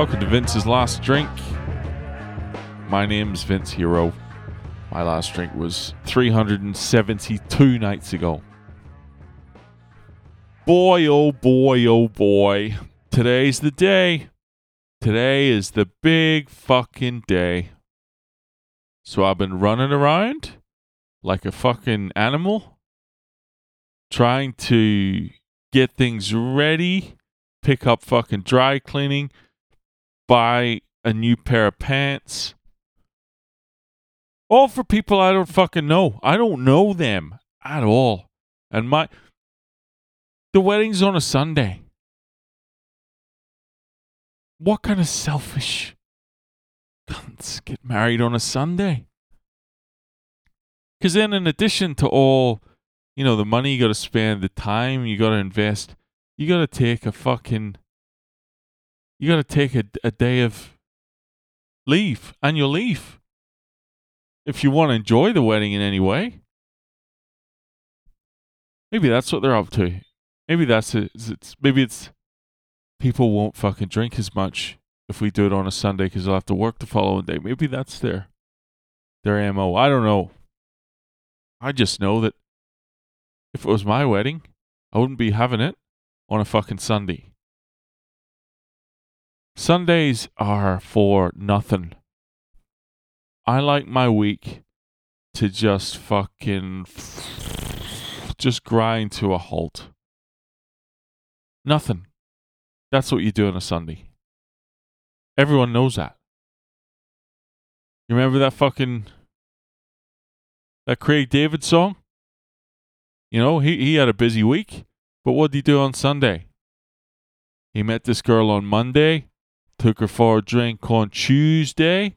Welcome to Vince's Last Drink. My name's Vince Hero. My last drink was 372 nights ago. Boy, oh boy, oh boy. Today's the day. Today is the big fucking day. So I've been running around like a fucking animal, trying to get things ready, pick up fucking dry cleaning, buy a new pair of pants. All for people I don't fucking know. I don't know them at all. And my the wedding's on a Sunday. What kind of selfish cunts get married on a Sunday? Because then, in addition to all, you know, the money you got to spend, the time you got to invest, you got to take a fucking, you got to take a, a day of leave, annual leave, if you want to enjoy the wedding in any way. Maybe that's what they're up to. Maybe that's it. It's, maybe it's people won't fucking drink as much if we do it on a Sunday because they'll have to work the following day. Maybe that's their their mo. I don't know. I just know that if it was my wedding, I wouldn't be having it on a fucking Sunday. Sundays are for nothing. I like my week to just fucking just grind to a halt. Nothing. That's what you do on a Sunday. Everyone knows that. You remember that fucking that Craig David song? You know, he, he had a busy week, but what did he do on Sunday? He met this girl on Monday, took her for a drink on Tuesday.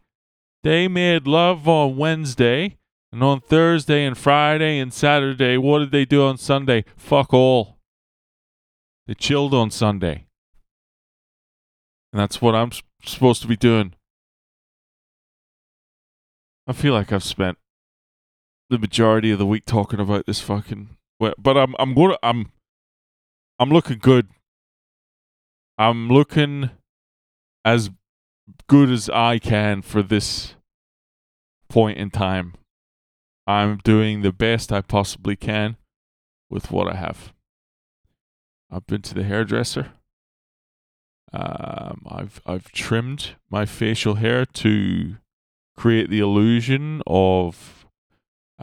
They made love on Wednesday, and on Thursday and Friday and Saturday, what did they do on Sunday? Fuck all. They chilled on Sunday. And that's what I'm supposed to be doing. I feel like I've spent the majority of the week talking about this fucking but I'm I'm going I'm I'm looking good. I'm looking as good as I can for this point in time. I'm doing the best I possibly can with what I have. I've been to the hairdresser. Um, I've I've trimmed my facial hair to create the illusion of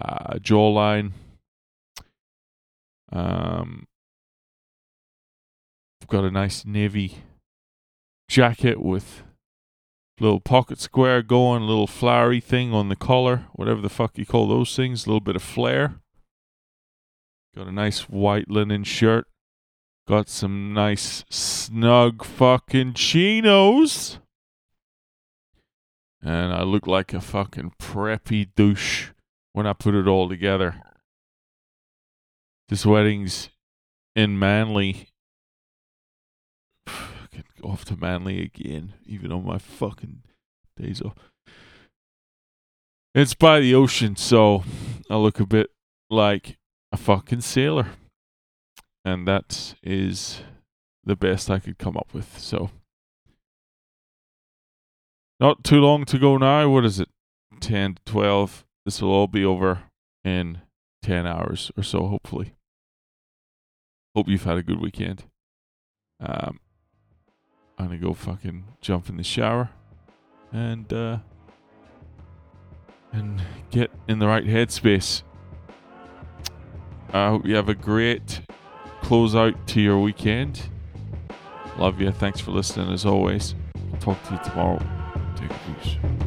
uh, jawline. Um, I've got a nice navy jacket with little pocket square going, little flowery thing on the collar, whatever the fuck you call those things, a little bit of flair. Got a nice white linen shirt Got some nice snug fucking chinos. And I look like a fucking preppy douche when I put it all together. This wedding's in Manly. Off to Manly again, even on my fucking days off. It's by the ocean, so I look a bit like a fucking sailor and that is the best I could come up with. So, not too long to go now. What is it? 10 to 12. This will all be over in 10 hours or so, hopefully. Hope you've had a good weekend. Um, I'm to go fucking jump in the shower and, uh, and get in the right headspace. I hope you have a great close out to your weekend. Love you. Thanks for listening as always. Talk to you tomorrow. Take it easy.